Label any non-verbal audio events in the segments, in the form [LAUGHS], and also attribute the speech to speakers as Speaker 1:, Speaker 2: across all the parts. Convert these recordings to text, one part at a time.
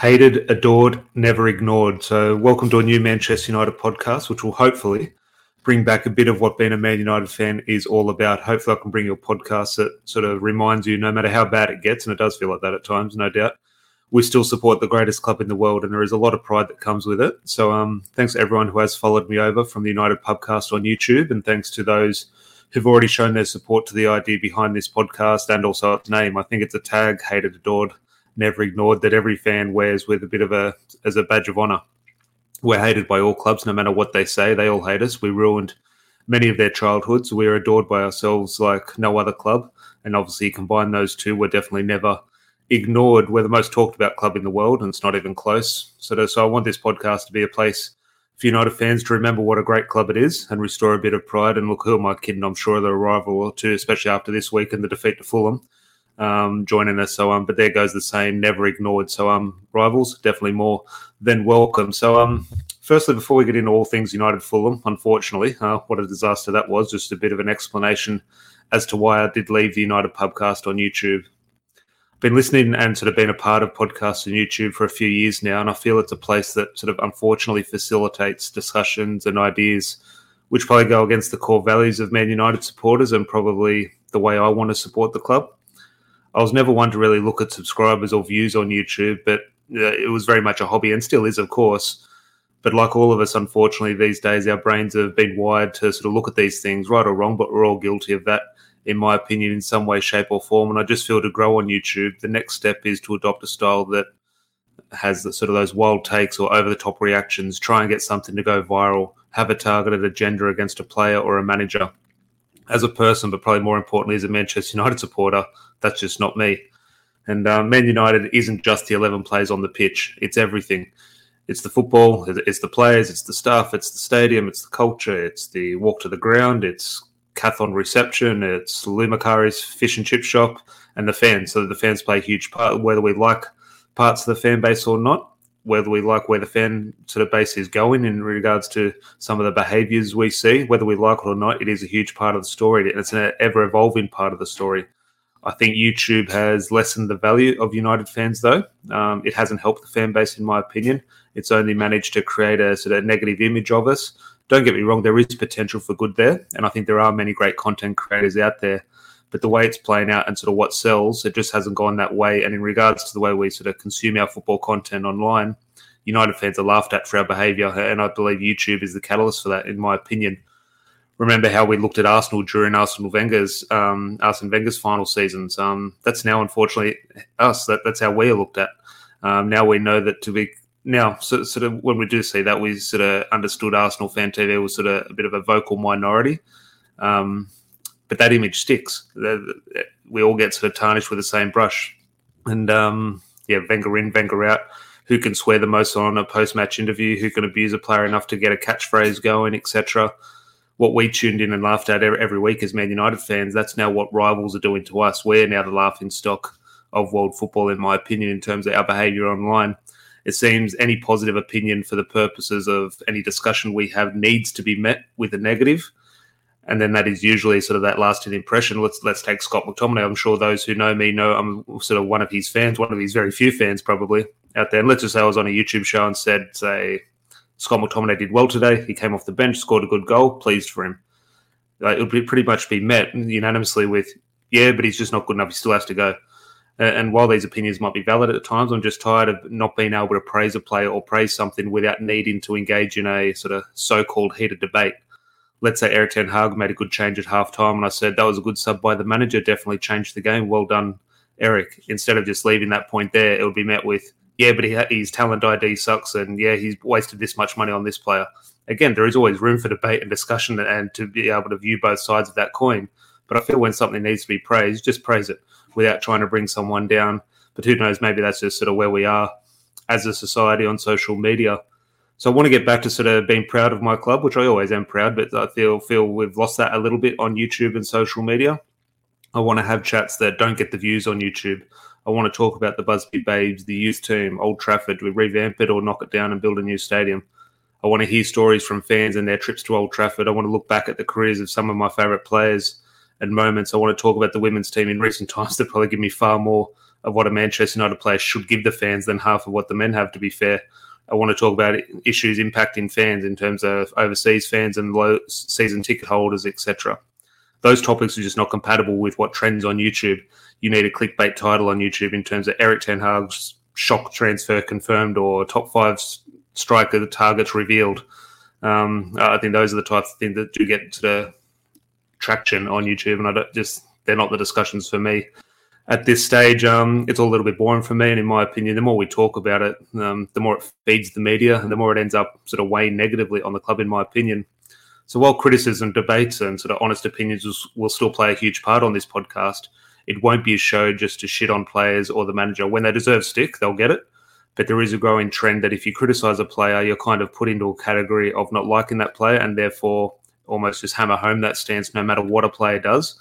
Speaker 1: hated, adored, never ignored. So, welcome to a new Manchester United podcast, which will hopefully bring back a bit of what being a Man United fan is all about. Hopefully, I can bring you a podcast that sort of reminds you, no matter how bad it gets, and it does feel like that at times, no doubt, we still support the greatest club in the world, and there is a lot of pride that comes with it. So, um, thanks to everyone who has followed me over from the United Pubcast on YouTube, and thanks to those who've already shown their support to the idea behind this podcast and also its name. I think it's a tag, hated, adored never ignored that every fan wears with a bit of a as a badge of honor. We're hated by all clubs, no matter what they say. They all hate us. We ruined many of their childhoods. We're adored by ourselves like no other club. And obviously, combine those two, we're definitely never ignored. We're the most talked about club in the world, and it's not even close. So, so I want this podcast to be a place for United fans to remember what a great club it is and restore a bit of pride. And look, who am I kidding? I'm sure the rival or two, especially after this week and the defeat to Fulham um, joining us. So, um, but there goes the same, never ignored. So, um, rivals definitely more than welcome. So, um, firstly, before we get into all things United Fulham, unfortunately, uh, what a disaster that was. Just a bit of an explanation as to why I did leave the United Pubcast on YouTube. Been listening and sort of been a part of podcasts and YouTube for a few years now, and I feel it's a place that sort of unfortunately facilitates discussions and ideas which probably go against the core values of Man United supporters and probably the way I want to support the club. I was never one to really look at subscribers or views on YouTube, but uh, it was very much a hobby and still is, of course. But like all of us, unfortunately, these days, our brains have been wired to sort of look at these things, right or wrong, but we're all guilty of that, in my opinion, in some way, shape, or form. And I just feel to grow on YouTube, the next step is to adopt a style that has the, sort of those wild takes or over the top reactions, try and get something to go viral, have a targeted agenda against a player or a manager. As a person, but probably more importantly, as a Manchester United supporter, that's just not me. And uh, Man United isn't just the 11 players on the pitch, it's everything. It's the football, it's the players, it's the staff, it's the stadium, it's the culture, it's the walk to the ground, it's Cathon reception, it's Lou Macari's fish and chip shop, and the fans. So the fans play a huge part, whether we like parts of the fan base or not, whether we like where the fan sort of base is going in regards to some of the behaviours we see, whether we like it or not, it is a huge part of the story. And it's an ever evolving part of the story. I think YouTube has lessened the value of United fans, though. Um, it hasn't helped the fan base, in my opinion. It's only managed to create a sort of negative image of us. Don't get me wrong, there is potential for good there. And I think there are many great content creators out there. But the way it's playing out and sort of what sells, it just hasn't gone that way. And in regards to the way we sort of consume our football content online, United fans are laughed at for our behaviour. And I believe YouTube is the catalyst for that, in my opinion remember how we looked at Arsenal during Arsène Wenger's um, Wenger's final seasons. Um, that's now unfortunately us. That, that's how we are looked at. Um, now we know that to be now so, sort of when we do see that we sort of understood Arsenal fan TV was sort of a bit of a vocal minority. Um, but that image sticks. We all get sort of tarnished with the same brush. And um, yeah, Wenger in, Wenger out. Who can swear the most on a post-match interview? Who can abuse a player enough to get a catchphrase going, etc what we tuned in and laughed at every week as Man United fans, that's now what rivals are doing to us. We're now the laughing stock of world football, in my opinion, in terms of our behaviour online. It seems any positive opinion for the purposes of any discussion we have needs to be met with a negative, and then that is usually sort of that lasting impression. Let's let's take Scott McTominay. I'm sure those who know me know I'm sort of one of his fans, one of his very few fans probably out there. And let's just say I was on a YouTube show and said, say, Scott McTominay did well today. He came off the bench, scored a good goal. Pleased for him. Like, it would be pretty much be met unanimously with, yeah, but he's just not good enough. He still has to go. And while these opinions might be valid at times, I'm just tired of not being able to praise a player or praise something without needing to engage in a sort of so-called heated debate. Let's say Erik Ten Hag made a good change at half time, and I said that was a good sub by the manager, definitely changed the game. Well done, Erik. Instead of just leaving that point there, it would be met with, yeah, but he, his talent ID sucks, and yeah, he's wasted this much money on this player. Again, there is always room for debate and discussion and to be able to view both sides of that coin. But I feel when something needs to be praised, just praise it without trying to bring someone down. But who knows, maybe that's just sort of where we are as a society on social media. So I want to get back to sort of being proud of my club, which I always am proud, but I feel feel we've lost that a little bit on YouTube and social media. I want to have chats that don't get the views on YouTube. I want to talk about the Busby Babes, the youth team, Old Trafford. We revamp it or knock it down and build a new stadium. I want to hear stories from fans and their trips to Old Trafford. I want to look back at the careers of some of my favourite players and moments. I want to talk about the women's team in recent [LAUGHS] times that probably give me far more of what a Manchester United player should give the fans than half of what the men have. To be fair, I want to talk about issues impacting fans in terms of overseas fans and low season ticket holders, etc. Those topics are just not compatible with what trends on YouTube. You need a clickbait title on YouTube in terms of Erik Ten Hag's shock transfer confirmed or top five striker targets revealed. Um, I think those are the types of things that do get to the traction on YouTube, and I don't just they're not the discussions for me at this stage. Um, it's all a little bit boring for me, and in my opinion, the more we talk about it, um, the more it feeds the media, and the more it ends up sort of weighing negatively on the club, in my opinion. So while criticism, debates, and sort of honest opinions will still play a huge part on this podcast, it won't be a show just to shit on players or the manager. When they deserve stick, they'll get it. But there is a growing trend that if you criticize a player, you're kind of put into a category of not liking that player and therefore almost just hammer home that stance no matter what a player does.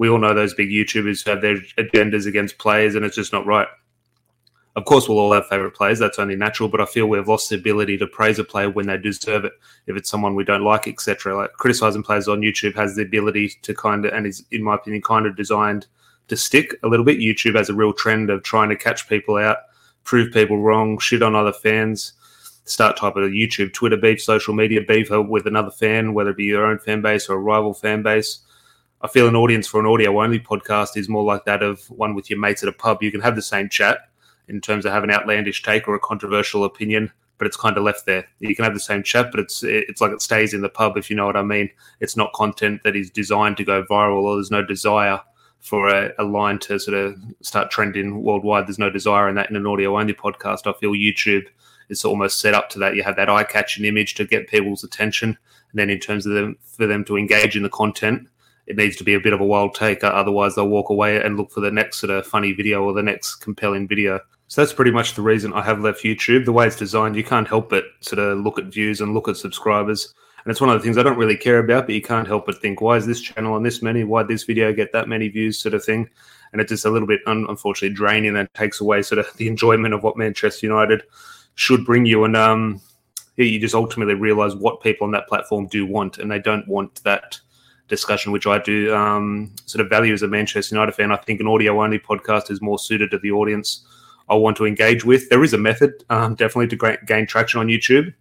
Speaker 1: We all know those big YouTubers who have their agendas against players and it's just not right. Of course, we'll all have favourite players. That's only natural. But I feel we've lost the ability to praise a player when they deserve it. If it's someone we don't like, etc. Like criticizing players on YouTube has the ability to kind of, and is in my opinion, kind of designed to stick a little bit. YouTube has a real trend of trying to catch people out prove people wrong, shit on other fans, start type of YouTube, Twitter beef, social media beef uh, with another fan, whether it be your own fan base or a rival fan base. I feel an audience for an audio only podcast is more like that of one with your mates at a pub. You can have the same chat in terms of have an outlandish take or a controversial opinion, but it's kind of left there. You can have the same chat, but it's it's like it stays in the pub, if you know what I mean. It's not content that is designed to go viral, or there's no desire for a, a, line to sort of start trending worldwide. There's no desire in that in an audio only podcast. I feel YouTube is almost set up to that. You have that eye catching image to get people's attention, and then in terms of them for them to engage in the content, it needs to be a bit of a wild take. Otherwise, they'll walk away and look for the next sort of funny video or the next compelling video. So that's pretty much the reason I have left YouTube. The way it's designed, you can't help but sort of look at views and look at subscribers. And it's one of the things I don't really care about, but you can't help but think, why is this channel on this many? Why did this video get that many views, sort of thing? And it's just a little bit, unfortunately, draining and takes away sort of [LAUGHS] the enjoyment of what Manchester United should bring you. And um, you just ultimately realize what people on that platform do want, and they don't want that discussion, which I do um, sort of value as a Manchester United fan. I think an audio only podcast is more suited to the audience I want to engage with. There is a method, um, definitely, to gain traction on YouTube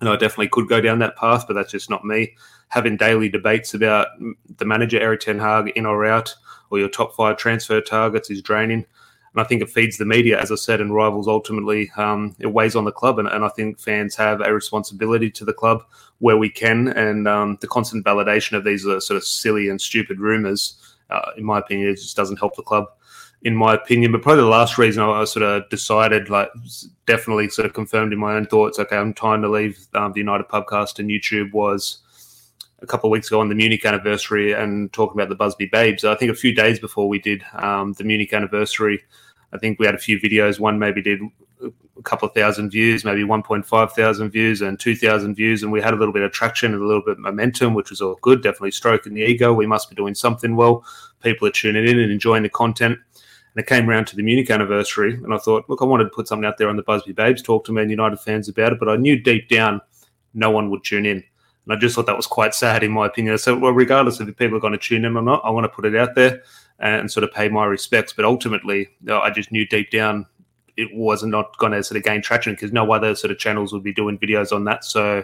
Speaker 1: and I definitely could go down that path, but that's just not me. Having daily debates about the manager, Erik Ten Hag, in or out, or your top five transfer targets is draining. And I think it feeds the media, as I said, and rivals ultimately, um, it weighs on the club. And, and, I think fans have a responsibility to the club where we can. And um, the constant validation of these are sort of silly and stupid rumours, uh, in my opinion, it just doesn't help the club in my opinion. But probably the last reason I, sort of decided, like, definitely sort of confirmed in my own thoughts, okay, I'm time to leave um, the United Pubcast and YouTube was a couple of weeks ago on the Munich anniversary and talking about the Busby Babes. I think a few days before we did um, the Munich anniversary, I think we had a few videos. One maybe did a couple of thousand views, maybe 1.5 thousand views and 2,000 views. And we had a little bit of traction and a little bit of momentum, which was all good. Definitely stroking the ego. We must be doing something well. People are tuning in and enjoying the content. And it came around to the Munich anniversary, and I thought, look, I wanted to put something out there on the Busby Babes, talk to Man United fans about it, but I knew deep down no one would tune in. And I just thought that was quite sad, in my opinion. So, well, regardless of if people are going to tune in or not, I want to put it out there and sort of pay my respects. But ultimately, I just knew deep down it was not going to sort of gain traction because no other sort of channels would be doing videos on that. So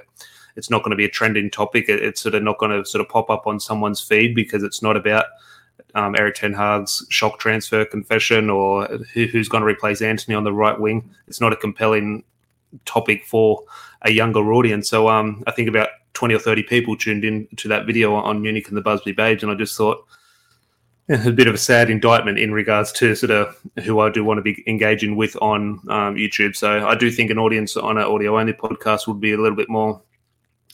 Speaker 1: it's not going to be a trending topic. It's sort of not going to sort of pop up on someone's feed because it's not about um, Erik Ten Hag's shock transfer confession or who, who's going to replace Antony on the right wing. It's not a compelling topic for a younger audience. So um, I think about 20 or 30 people tuned in to that video on Munich and the Busby Babes, and I just thought a bit of a sad indictment in regards to sort of who I do want to be engaging with on um, YouTube. So I do think an audience on an audio only podcast would be a little bit more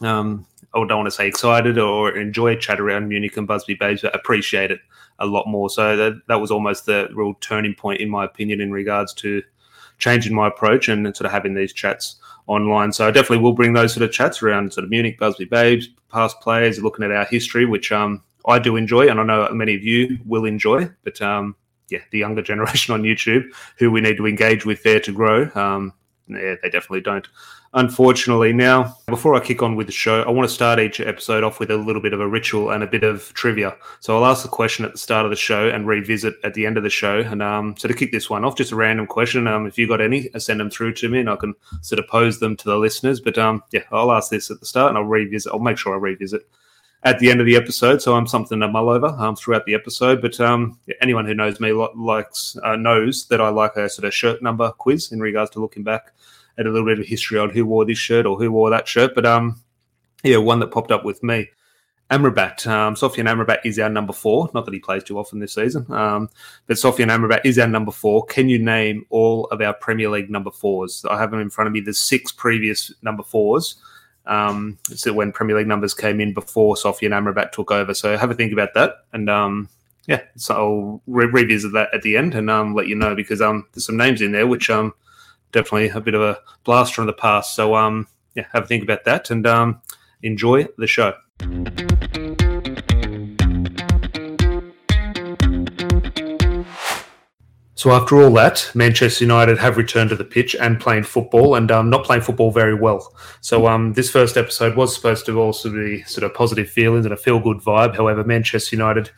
Speaker 1: um, I don't want to say excited or enjoy chat around Munich and Busby Babes, but appreciate it a lot more. So that, that was almost the real turning point, in my opinion, in regards to changing my approach and sort of having these chats online. So I definitely will bring those sort of chats around sort of Munich, Busby Babes, past players, looking at our history, which um, I do enjoy, and I know many of you will enjoy. But um, yeah, the younger [LAUGHS] generation on YouTube, who we need to engage with there to grow, um, yeah, they definitely don't. Unfortunately, now before I kick on with the show, I want to start each episode off with a little bit of a ritual and a bit of trivia. So I'll ask the question at the start of the show and revisit at the end of the show. And um, so to kick this one off, just a random question. Um, if you got any, send them through to me, and I can sort of pose them to the listeners. But um, yeah, I'll ask this at the start, and I'll revisit. I'll make sure I revisit at the end of the episode. So I'm something to mull over um, throughout the episode. But um, anyone who knows me likes uh, knows that I like a sort of shirt number quiz in regards to looking back at a little bit of history on who wore this shirt or who wore that shirt. But um, yeah, one that popped up with me. Amrabat, um, Sofyan Amrabat is our number four. Not that he plays too often this season, um, but Sofyan Amrabat is our number four. Can you name all of our Premier League number fours? I have them in front of me. There's six previous number fours. Um, so when Premier League numbers came in before Sofyan Amrabat took over. So have a think about that, and um, yeah, so I'll re- revisit that at the end and um, let you know because um, there's some names in there which um, definitely a bit of a blast from the past. So um, yeah, have a think about that and um, enjoy the show. So after all that, Manchester United have returned to the pitch and playing football, and um, not playing football very well. So um, this first episode was supposed to also be sort of positive feelings and a feel-good vibe. However, Manchester United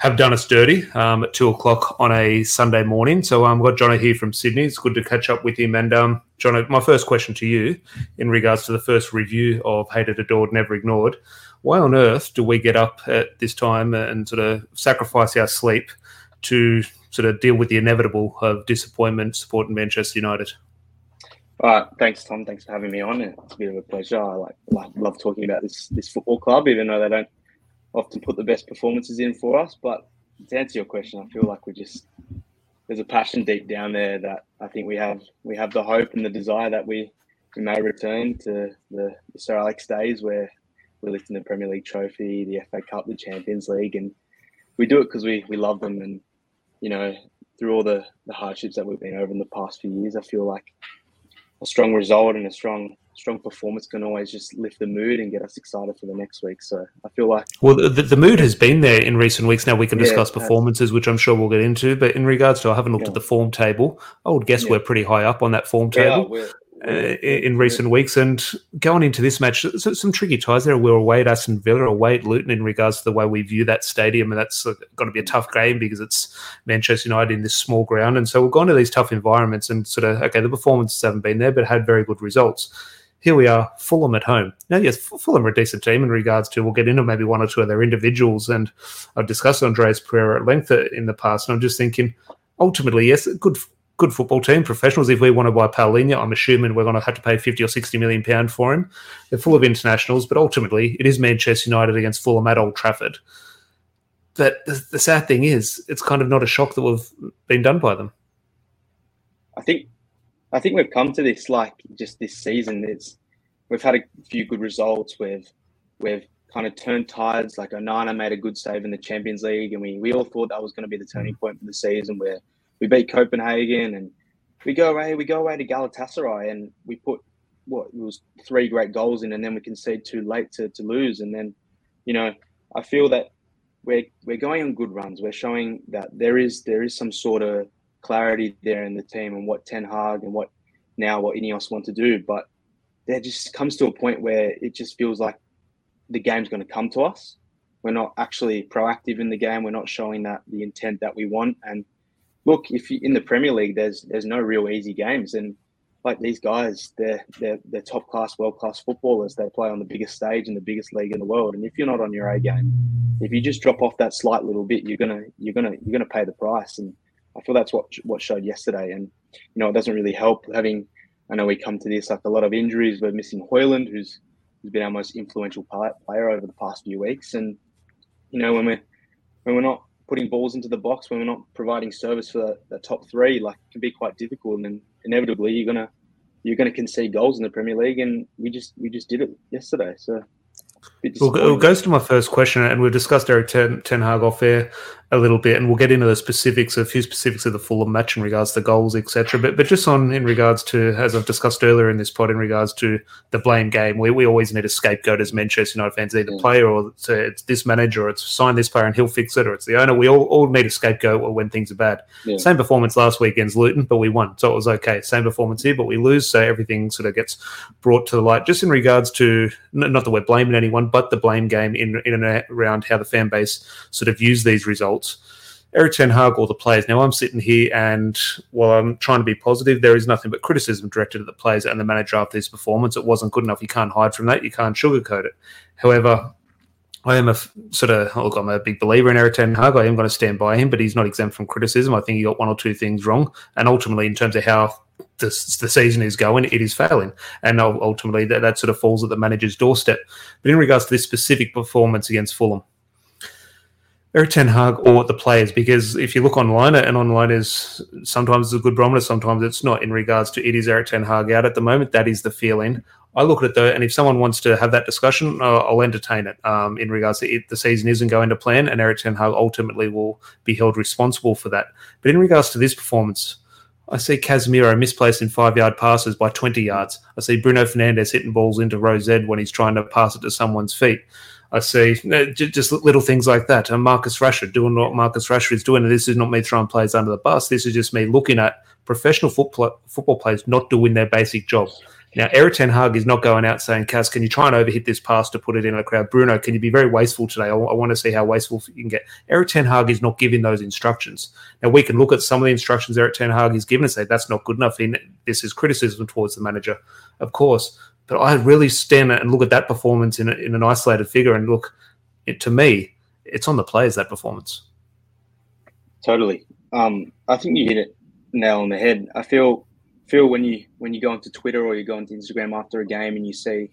Speaker 1: have done us dirty um, at two o'clock on a Sunday morning. So um, I've got Jono here from Sydney. It's good to catch up with him. And um, Jono, my first question to you in regards to the first review of Hated, Adored, Never Ignored. Why on earth do we get up at this time and sort of sacrifice our sleep to sort of deal with the inevitable of disappointment supporting Manchester United.
Speaker 2: All right, thanks, Tom. Thanks for having me on. It's a bit of a pleasure. I like, like love talking about this this football club, even though they don't often put the best performances in for us. But to answer your question, I feel like we just there's a passion deep down there that I think we have we have the hope and the desire that we we may return to the, Sir Alex days where we're lifting the Premier League trophy, the FA Cup, the Champions League, and we do it because we we love them and you know, through all the, the hardships that we've been over in the past few years, I feel like a strong result and a strong strong performance can always just lift the mood and get us excited for the next week. So I feel like
Speaker 1: well, the, the mood has been there in recent weeks. Now we can discuss yeah, performances, which I'm sure we'll get into. But in regards to, I haven't looked yeah. at the form table. I would guess yeah. we're pretty high up on that form table uh, in recent weeks. And going into this match, some tricky ties there. We're away at Aston Villa, away at Luton in regards to the way we view that stadium. And that's uh, going to be a tough game because it's Manchester United in this small ground. And so we've gone to these tough environments and sort of, okay, the performances haven't been there, but had very good results. Here we are, Fulham at home. Now, yes, Fulham are a decent team in regards to, we'll get into maybe one or two of their individuals. And I've discussed Andreas Pereira at length in the past. And I'm just thinking, ultimately, yes, good good football team, professionals. If we want to buy Palhinha, I'm assuming we're going to have to pay 50 or 60 million pound for him. They're full of internationals, but ultimately it is Manchester United against Fulham at Old Trafford. But the, the sad thing is, it's kind of not a shock that we've been done by them.
Speaker 2: I think, I think we've come to this like just this season. It's we've had a few good results. We've we've kind of turned tides. Like Onana made a good save in the Champions League, and we we all thought that was going to be the turning mm. point for the season where we beat Copenhagen and we go away, we go away to Galatasaray and we put what it was three great goals in and then we concede too late to, to lose. And then, you know, I feel that we're we're going on good runs. We're showing that there is there is some sort of clarity there in the team and what Ten Hag and what now what Ineos want to do. But there just comes to a point where it just feels like the game's going to come to us. We're not actually proactive in the game. We're not showing that the intent that we want. And look, if you, in the Premier League, there's there's no real easy games, and like these guys, they're they're they're top class, world class footballers. They play on the biggest stage in the biggest league in the world, and if you're not on your A game, if you just drop off that slight little bit, you're gonna you're gonna you're gonna pay the price. And I feel that's what what showed yesterday. And you know, it doesn't really help having. I know we come to this like a lot of injuries. We're missing Højlund, who's who's been our most influential player over the past few weeks, and you know when we're when we're not putting balls into the box when we're not providing service for the, the top three, like can be quite difficult. And then inevitably, you're gonna you're gonna concede goals in the Premier League, and we just we just did it yesterday. So
Speaker 1: Well, it goes to my first question, and we've discussed Erik Ten, Ten Hag off air a little bit, and we'll get into the specifics, a few specifics of the Fulham match in regards to goals, etc. But but just on in regards to, as I've discussed earlier in this pod, in regards to the blame game, we, we always need a scapegoat as Manchester United fans, either yeah. player or it's, it's, this manager, or it's sign this player and he'll fix it, or it's the owner. We all, all need a scapegoat when things are bad. Yeah. Same performance last week against Luton, but we won, so it was okay. Same performance here, but we lose, so everything sort of gets brought to the light. Just in regards to not that we're blaming anyone, but the blame game in in and around how the fan base sort of use these results. Erik Ten Hag or the players. Now I'm sitting here and while I'm trying to be positive, there is nothing but criticism directed at the players and the manager after this performance. It wasn't good enough. You can't hide from that. You can't sugarcoat it. However, I am a sort of look. I'm a big believer in Erik Ten Hag. I am going to stand by him, but he's not exempt from criticism. I think he got one or two things wrong, and ultimately, in terms of how the, the season is going, it is failing, and ultimately that, that sort of falls at the manager's doorstep. But in regards to this specific performance against Fulham, Erik Ten Hag or the players, because if you look online, and online is sometimes it's a good barometer, sometimes it's not. In regards to it is Erik Ten Hag out at the moment, that is the feeling. I look at it though, and if someone wants to have that discussion, uh, I'll entertain it. Um, in regards to it, the season isn't going to plan, and Erik Ten Hag ultimately will be held responsible for that. But in regards to this performance, I see Casemiro misplacing five yard passes by 20 yards. I see Bruno Fernandes hitting balls into row Z when he's trying to pass it to someone's feet. I see eh, just little things like that. And Marcus Rashford doing what Marcus Rashford is doing. And this is not me throwing players under the bus. This is just me looking at professional football, football players not doing their basic job. Now, Erik Ten Hag is not going out saying, Cass, can you try and overhit this pass to put it in a crowd? Bruno, can you be very wasteful today? I, want to see how wasteful you can get. Erik Ten Hag is not giving those instructions. Now, we can look at some of the instructions Erik Ten Hag is given and say, that's not good enough. this is criticism towards the manager, of course. But I really stand and look at that performance in, a, in an isolated figure and look, it, to me, it's on the players, that performance.
Speaker 2: Totally. Um, I think you hit it nail on the head. I feel feel when you when you go onto Twitter or you go onto Instagram after a game and you see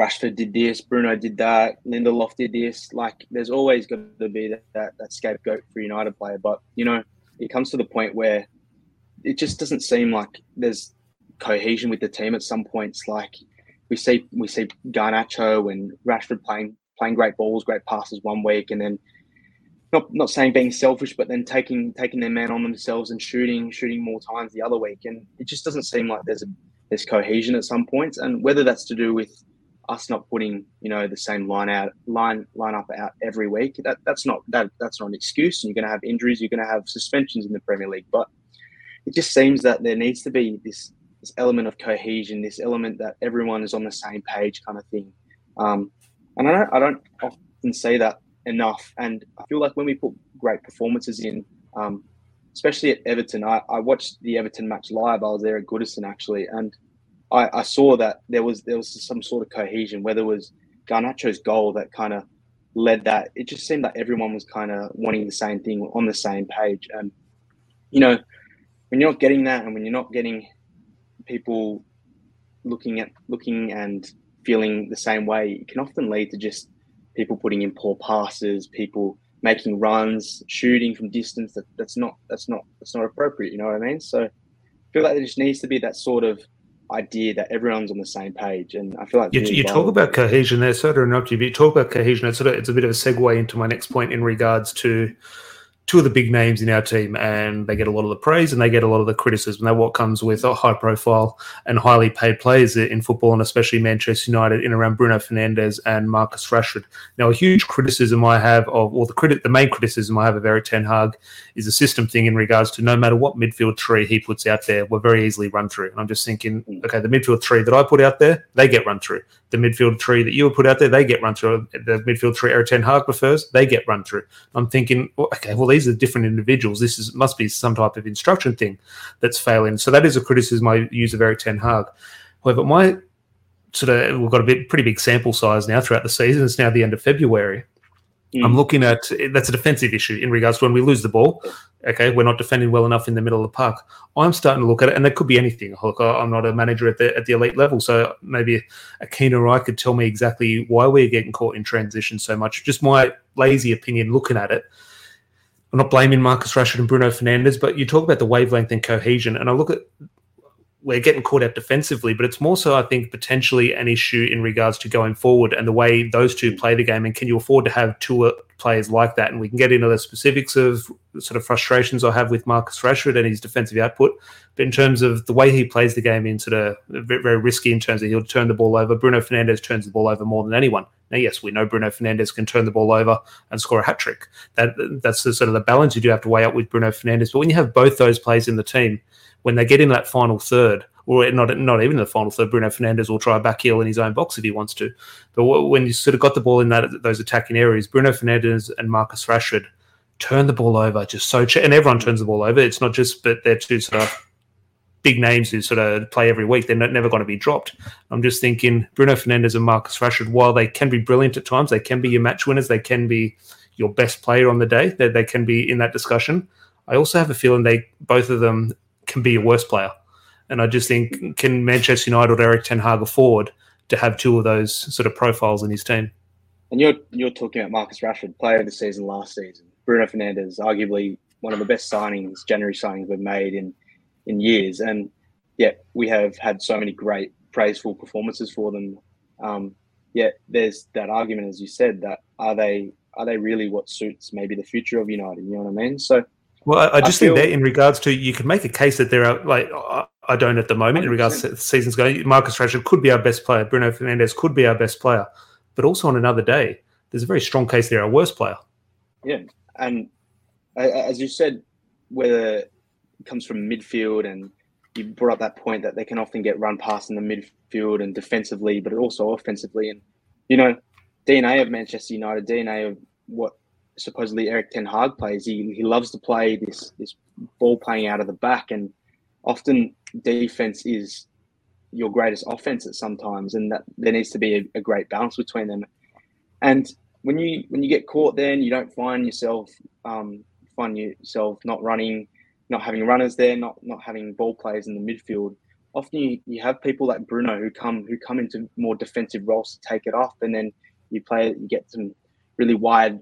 Speaker 2: Rashford did this, Bruno did that, Lindelof did this. Like, there's always going to be that, that, that scapegoat for United player. But you know, it comes to the point where it just doesn't seem like there's cohesion with the team at some points. Like we see we see Garnacho and Rashford playing playing great balls, great passes one week, and then not not saying being selfish, but then taking taking their man on themselves and shooting shooting more times the other week, and it just doesn't seem like there's a there's cohesion at some points, and whether that's to do with us not putting you know the same line out line line up out every week, that that's not that that's not an excuse. And you're going to have injuries, you're going to have suspensions in the Premier League, but it just seems that there needs to be this this element of cohesion, this element that everyone is on the same page, kind of thing. Um, and I don't, I don't often say that enough. And I feel like when we put great performances in, um, especially at Everton, I, I, watched the Everton match live. I was there at Goodison actually, and I, I, saw that there was there was some sort of cohesion. Whether it was Garnacho's goal that kind of led that, it just seemed like everyone was kind of wanting the same thing on the same page. And you know, when you're not getting that, and when you're not getting people looking at looking and feeling the same way, it can often lead to just people putting in poor passes, people making runs, shooting from distance. That, that's not that's not that's not appropriate. You know what I mean? So I feel like there just needs to be that sort of idea that everyone's on the same page. And I feel like
Speaker 1: you, you talk about cohesion there. Sorry to interrupt you, but you talk about cohesion. It's sort of it's a bit of a segue into my next point in regards to two of the big names in our team, and they get a lot of the praise and they get a lot of the criticism. That's what comes with a high profile and highly paid players in football, and especially Manchester United, in around Bruno Fernandes and Marcus Rashford. Now, a huge criticism I have of, or the credit, the main criticism I have of Erik Ten Hag is a system thing in regards to no matter what midfield tree he puts out there, we're very easily run through. And I'm just thinking, mm. okay, the midfield tree that I put out there, they get run through the midfield tree that you would put out there, they get run through. The midfield tree Erik Ten Hag prefers, they get run through. I'm thinking, okay, well, these are different individuals. This is must be some type of instruction thing that's failing. So that is a criticism I use of Erik Ten Hag. However, my sort of we've got a bit pretty big sample size now throughout the season. It's now the end of February. Mm. I'm looking at that's a defensive issue in regards to when we lose the ball. Okay, we're not defending well enough in the middle of the park. I'm starting to look at it, and it could be anything. Look, I'm not a manager at the at the elite level, so maybe a keener eye could tell me exactly why we're getting caught in transition so much. Just my lazy opinion looking at it. I'm not blaming Marcus Rashford and Bruno Fernandes, but you talk about the wavelength and cohesion, and I look at we're getting caught out defensively, but it's more so, I think, potentially an issue in regards to going forward and the way those two play the game. And can you afford to have two players like that? And we can get into the specifics of sort of frustrations I have with Marcus Rashford and his defensive output. But in terms of the way he plays the game, in sort of very, very risky in terms of he'll turn the ball over. Bruno Fernandes turns the ball over more than anyone. Now, yes, we know Bruno Fernandes can turn the ball over and score a hat trick. That that's the sort of the balance you do have to weigh up with Bruno Fernandes. But when you have both those players in the team, when they get in that final third, or not not even the final third, Bruno Fernandes will try a back heel in his own box if he wants to. But when you sort of got the ball in that those attacking areas, Bruno Fernandes and Marcus Rashford turn the ball over just so, ch- and everyone turns the ball over. It's not just, but they're two sort of big names who sort of play every week. They're not, never going to be dropped. I'm just thinking Bruno Fernandes and Marcus Rashford, while they can be brilliant at times, they can be your match winners, they can be your best player on the day, they, they can be in that discussion. I also have a feeling they both of them can be a worse player. And I just think, can Manchester United or Erik Ten Hag afford to have two of those sort of profiles in his team?
Speaker 2: And you're you're talking about Marcus Rashford, player of the season last season. Bruno Fernandes, arguably one of the best signings, January signings we've made in in years. And yet we have had so many great praiseful performances for them. Um, yet there's that argument, as you said, that are they are they really what suits maybe the future of United? You know what I mean? So
Speaker 1: well, I, I just I feel, think that in regards to you can make a case that there are like I don't at the moment 100%. in regards to the season's going. Marcus Rashford could be our best player. Bruno Fernandes could be our best player, but also on another day, there's a very strong case they're our worst player.
Speaker 2: Yeah, and as you said, whether it comes from midfield and you brought up that point that they can often get run past in the midfield and defensively, but also offensively. And you know, DNA of Manchester United, DNA of what supposedly Erik Ten Hag plays. He, he loves to play this this ball playing out of the back, and often defense is your greatest offense at sometimes, and that there needs to be a, a great balance between them. And when you when you get caught, then you don't find yourself um, find yourself not running, not having runners there, not not having ball players in the midfield. Often you, you have people like Bruno who come who come into more defensive roles to take it off, and then you play you get some really wide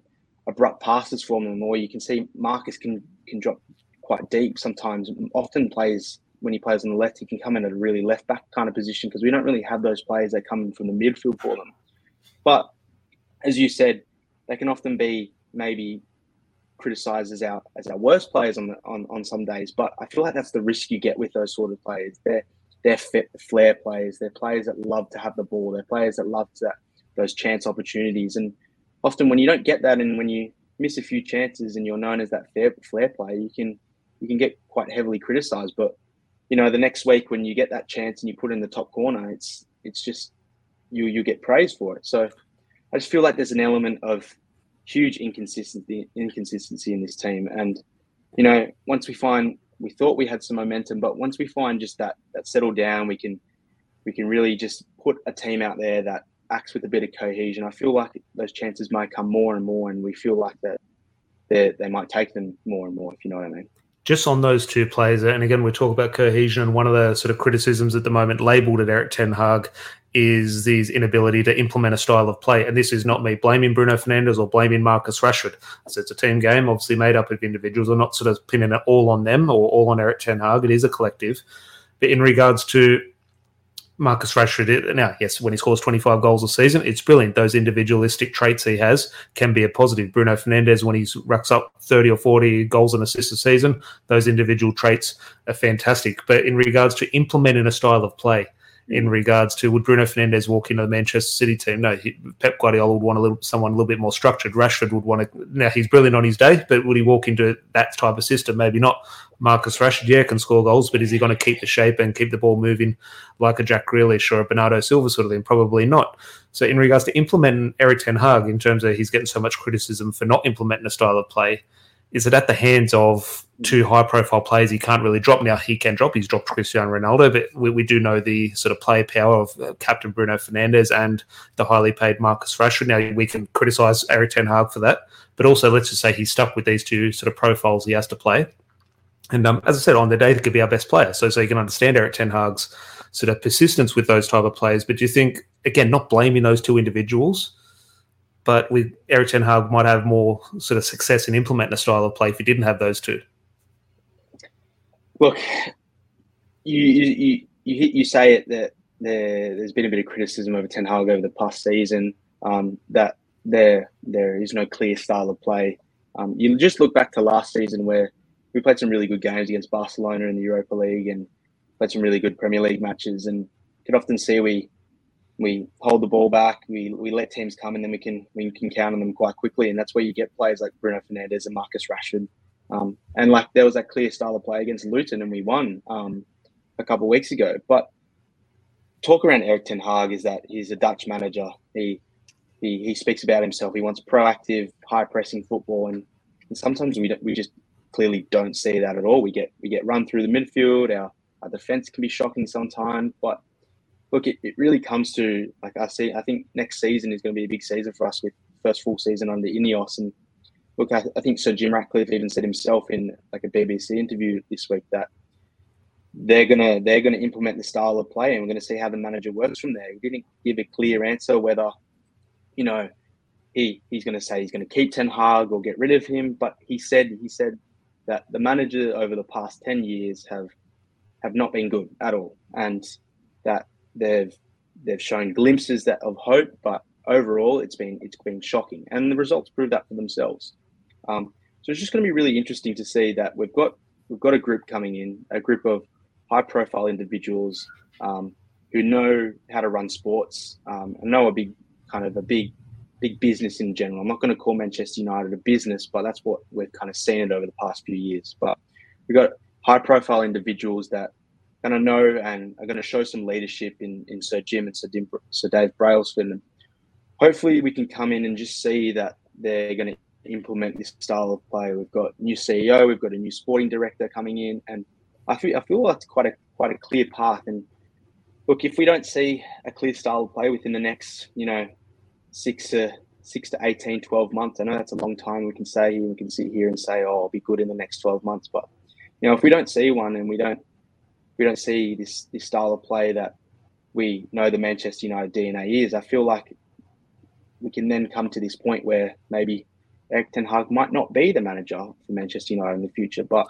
Speaker 2: abrupt passes from them, or you can see Marcus can can drop quite deep sometimes. Often plays when he plays on the left, he can come in at a really left back kind of position because we don't really have those players that come in from the midfield for them. But as you said, they can often be maybe criticised as our as our worst players on the, on on some days. But I feel like that's the risk you get with those sort of players. They're they're fit, flair players. They're players that love to have the ball. They're players that love that those chance opportunities. And often when you don't get that and when you miss a few chances and you're known as that fair flair player, you can you can get quite heavily criticised. But you know, the next week when you get that chance and you put in the top corner, it's it's just you you get praised for it. So I just feel like there's an element of huge inconsistency inconsistency in this team. And you know, once we find we thought we had some momentum, but once we find just that that settle down, we can we can really just put a team out there that acts with a bit of cohesion. I feel like those chances might come more and more, and we feel like that they might take them more and more. If you know what I mean
Speaker 1: just on those two players, and again, we talk about cohesion, and one of the sort of criticisms at the moment labelled at Erik Ten Hag is his inability to implement a style of play. And this is not me blaming Bruno Fernandes or blaming Marcus Rashford. So it's a team game, obviously made up of individuals. I'm not sort of pinning it all on them or all on Erik Ten Hag. It is a collective. But in regards to Marcus Rashford, now, yes, when he scores 25 goals a season, it's brilliant. Those individualistic traits he has can be a positive. Bruno Fernandes, when he racks up 30 or 40 goals and assists a season, those individual traits are fantastic. But in regards to implementing a style of play, in regards to would Bruno Fernandes walk into the Manchester City team? No, he, Pep Guardiola would want a little someone a little bit more structured. Rashford would want to. Now he's brilliant on his day, but would he walk into that type of system? Maybe not. Marcus Rashford, yeah, can score goals, but is he going to keep the shape and keep the ball moving like a Jack Grealish or a Bernardo Silva sort of thing? Probably not. So in regards to implementing Erik Ten Hag, in terms of he's getting so much criticism for not implementing a style of play, is it at the hands of two high profile players he can't really drop? Now, he can drop. He's dropped Cristiano Ronaldo, but we, we do know the sort of player power of uh, Captain Bruno Fernandes and the highly paid Marcus Rashford. Now, we can criticize Erik Ten Hag for that, but also let's just say he's stuck with these two sort of profiles he has to play. And um, as I said, on the day, he could be our best player. So, so you can understand Erik Ten Hag's sort of persistence with those type of players. But do you think, again, not blaming those two individuals, but with Erik Ten Hag might have more sort of success in implementing a style of play if he didn't have those two.
Speaker 2: Look, you, you you you say it that there there's been a bit of criticism over Ten Hag over the past season um, that there there is no clear style of play. Um, you just look back to last season where we played some really good games against Barcelona in the Europa League and played some really good Premier League matches, and you can often see we we hold the ball back, we, we let teams come, and then we can we can count on them quite quickly, and that's where you get players like Bruno Fernandes and Marcus Rashford. Um, and like there was that clear style of play against Luton, and we won um, a couple of weeks ago. But talk around Erik Ten Hag is that he's a Dutch manager. He he, he speaks about himself. He wants proactive, high pressing football, and, and sometimes we we just clearly don't see that at all. We get we get run through the midfield. Our our defense can be shocking sometimes, but look, it, it really comes to like I see. I think next season is going to be a big season for us with first full season under Ineos. And look, I, I think Sir Jim Ratcliffe even said himself in like a BBC interview this week that they're gonna they're gonna implement the style of play, and we're gonna see how the manager works from there. He didn't give a clear answer whether, you know, he he's gonna say he's gonna keep Ten Hag or get rid of him, but he said he said that the manager over the past ten years have have not been good at all, and that they've they've shown glimpses that of hope, but overall it's been it's been shocking, and the results prove that for themselves. Um, so it's just going to be really interesting to see that we've got we've got a group coming in, a group of high profile individuals um, who know how to run sports um, and know a big kind of a big big business in general. I'm not going to call Manchester United a business, but that's what we've kind of seen it over the past few years. But we've got high profile individuals that going to know and are going to show some leadership in, in Sir Jim and Sir, Dim, Sir Dave Brailsford. And hopefully we can come in and just see that they're going to implement this style of play. We've got new CEO, we've got a new sporting director coming in, and I feel I feel that's quite a quite a clear path. And look, if we don't see a clear style of play within the next, you know, six to six to 18, 12 months, I know that's a long time. We can say here, we can sit here and say, oh, I'll be good in the next 12 months. But you know, if we don't see one and we don't we don't see this this style of play that we know the Manchester United DNA is. I feel like we can then come to this point where maybe Erik Ten Hag might not be the manager for Manchester United in the future. But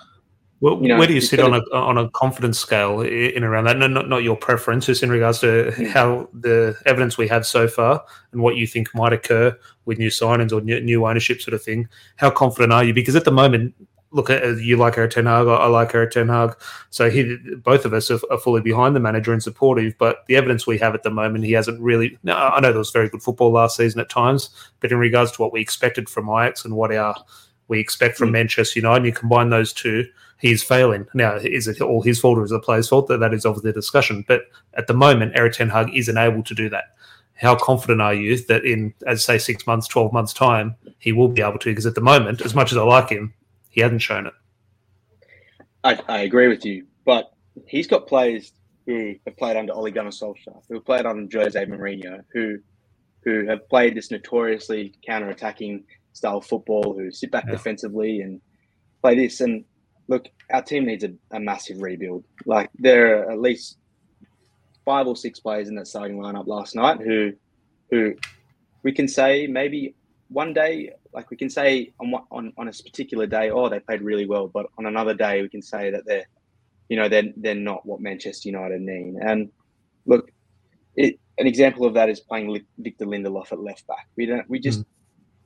Speaker 1: well, you know, where do you sit on a on a confidence scale in around that? No, not not your preference, just in regards to hmm. how the evidence we have so far and what you think might occur with new signings or new, new ownership sort of thing. How confident are you? Because at the moment, look at you like Erik Ten Hag, I like Erik Ten Hag. So he, both of us are, are, fully behind the manager and supportive. But the evidence we have at the moment, he hasn't really. Now, I know there was very good football last season at times, but in regards to what we expected from Ajax and what our we expect from mm. Manchester United, and you combine those two, he's failing. Now, is it all his fault or is it the player's fault? That that is obviously the discussion. But at the moment, Erik Ten Hag isn't able to do that. How confident are you that in, as say, six months, twelve months time, he will be able to? Because at the moment, as much as I like him, he hasn't shown it.
Speaker 2: I, I agree with you, but he's got players who have played under Ole Gunnar Solskjaer, who have played under Jose Mourinho, who who have played this notoriously counter-attacking style of football, who sit back yeah. defensively and play this. And look, our team needs a, a, massive rebuild. Like there are at least five or six players in that starting lineup last night who who we can say maybe one day like we can say on on on a particular day, oh, they played really well, but on another day, we can say that they're, you know, they're they're not what Manchester United need. And look, it, an example of that is playing Victor Lindelof at left back. We don't, we just, mm.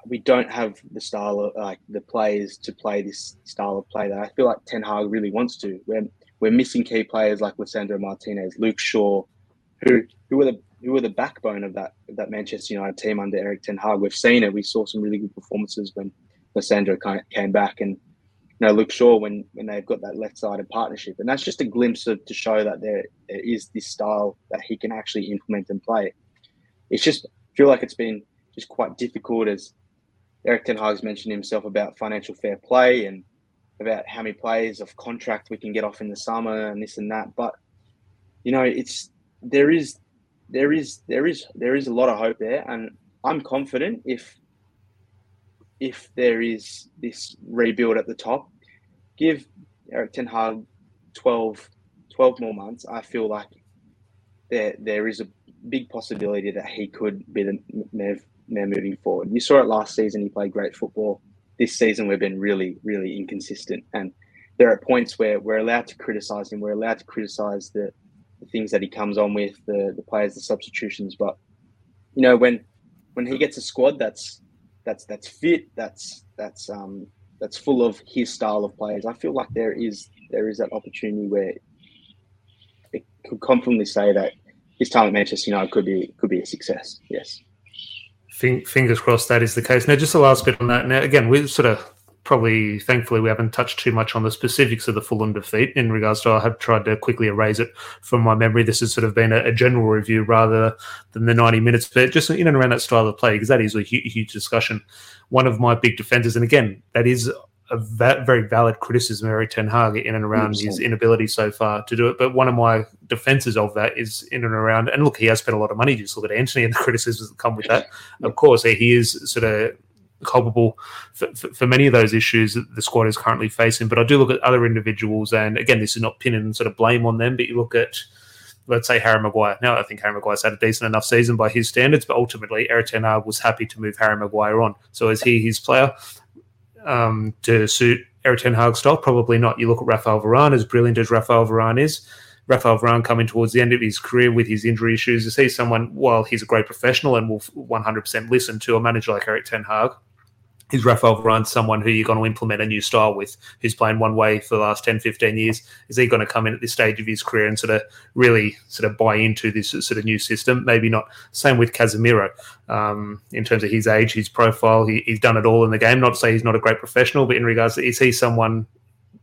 Speaker 2: we don't have the style of like the players to play this style of play that I feel like Ten Hag really wants to. We're we're missing key players like Lisandro Martinez, Luke Shaw, who who are the who were the backbone of that of that Manchester United team under Erik Ten Hag. We've seen it. We saw some really good performances when Lisandro came back, and you know Luke Shaw when when they've got that left-sided partnership, and that's just a glimpse of to show that there, is this style that he can actually implement and play. It's just I feel like it's been just quite difficult as Erik Ten Hag's mentioned himself about financial fair play and about how many players of contract we can get off in the summer and this and that, but you know it's there is there is there is there is a lot of hope there, and I'm confident if if there is this rebuild at the top, give eric Ten Hag 12, 12 more months. I feel like there there is a big possibility that he could be the mayor, mayor moving forward. You saw it last season; he played great football. This season, we've been really, really inconsistent, and there are points where we're allowed to criticize him. We're allowed to criticize the the things that he comes on with, the the players, the substitutions. But you know, when when he gets a squad that's that's that's fit, that's that's um that's full of his style of players, I feel like there is there is that opportunity where it could confidently say that his time at Manchester United could be could be a success. Yes.
Speaker 1: Fingers crossed that is the case. Now, just the last bit on that. Now, again, we sort of probably, thankfully, we haven't touched too much on the specifics of the Fulham defeat in regards to. I have tried to quickly erase it from my memory. This has sort of been a, a general review rather than the 90 minutes, but just in and around that style of play, because that is a huge, huge discussion. One of my big defenders, and again, that is a va- very valid criticism of Erik Ten Hag in and around 100%. his inability so far to do it. But one of my defenses of that is in and around, and look, he has spent a lot of money. Just look at Antony and the [LAUGHS] criticisms that come with that. Of course, he is sort of culpable for, for, for, many of those issues that the squad is currently facing. But I do look at other individuals, and again, this is not pinning sort of blame on them, but you look at let's say Harry Maguire. Now, I think Harry Maguire's had a decent enough season by his standards, but ultimately, Erik Ten Hag was happy to move Harry Maguire on. So is he his player um, to suit Erik Ten Hag's style? Probably not. You look at Rafael Varane, as brilliant as Rafael Varane is. Rafael Varane coming towards the end of his career with his injury issues, is he someone, while he's a great professional and will 100% listen to a manager like Erik Ten Hag, is Rafael Varane someone who you're going to implement a new style with, who's playing one way for the last 10, 15 years? Is he going to come in at this stage of his career and sort of really sort of buy into this sort of new system? Maybe not. Same with Casemiro um, in terms of his age, his profile. He, he's done it all in the game. Not to say he's not a great professional, but in regards to is he someone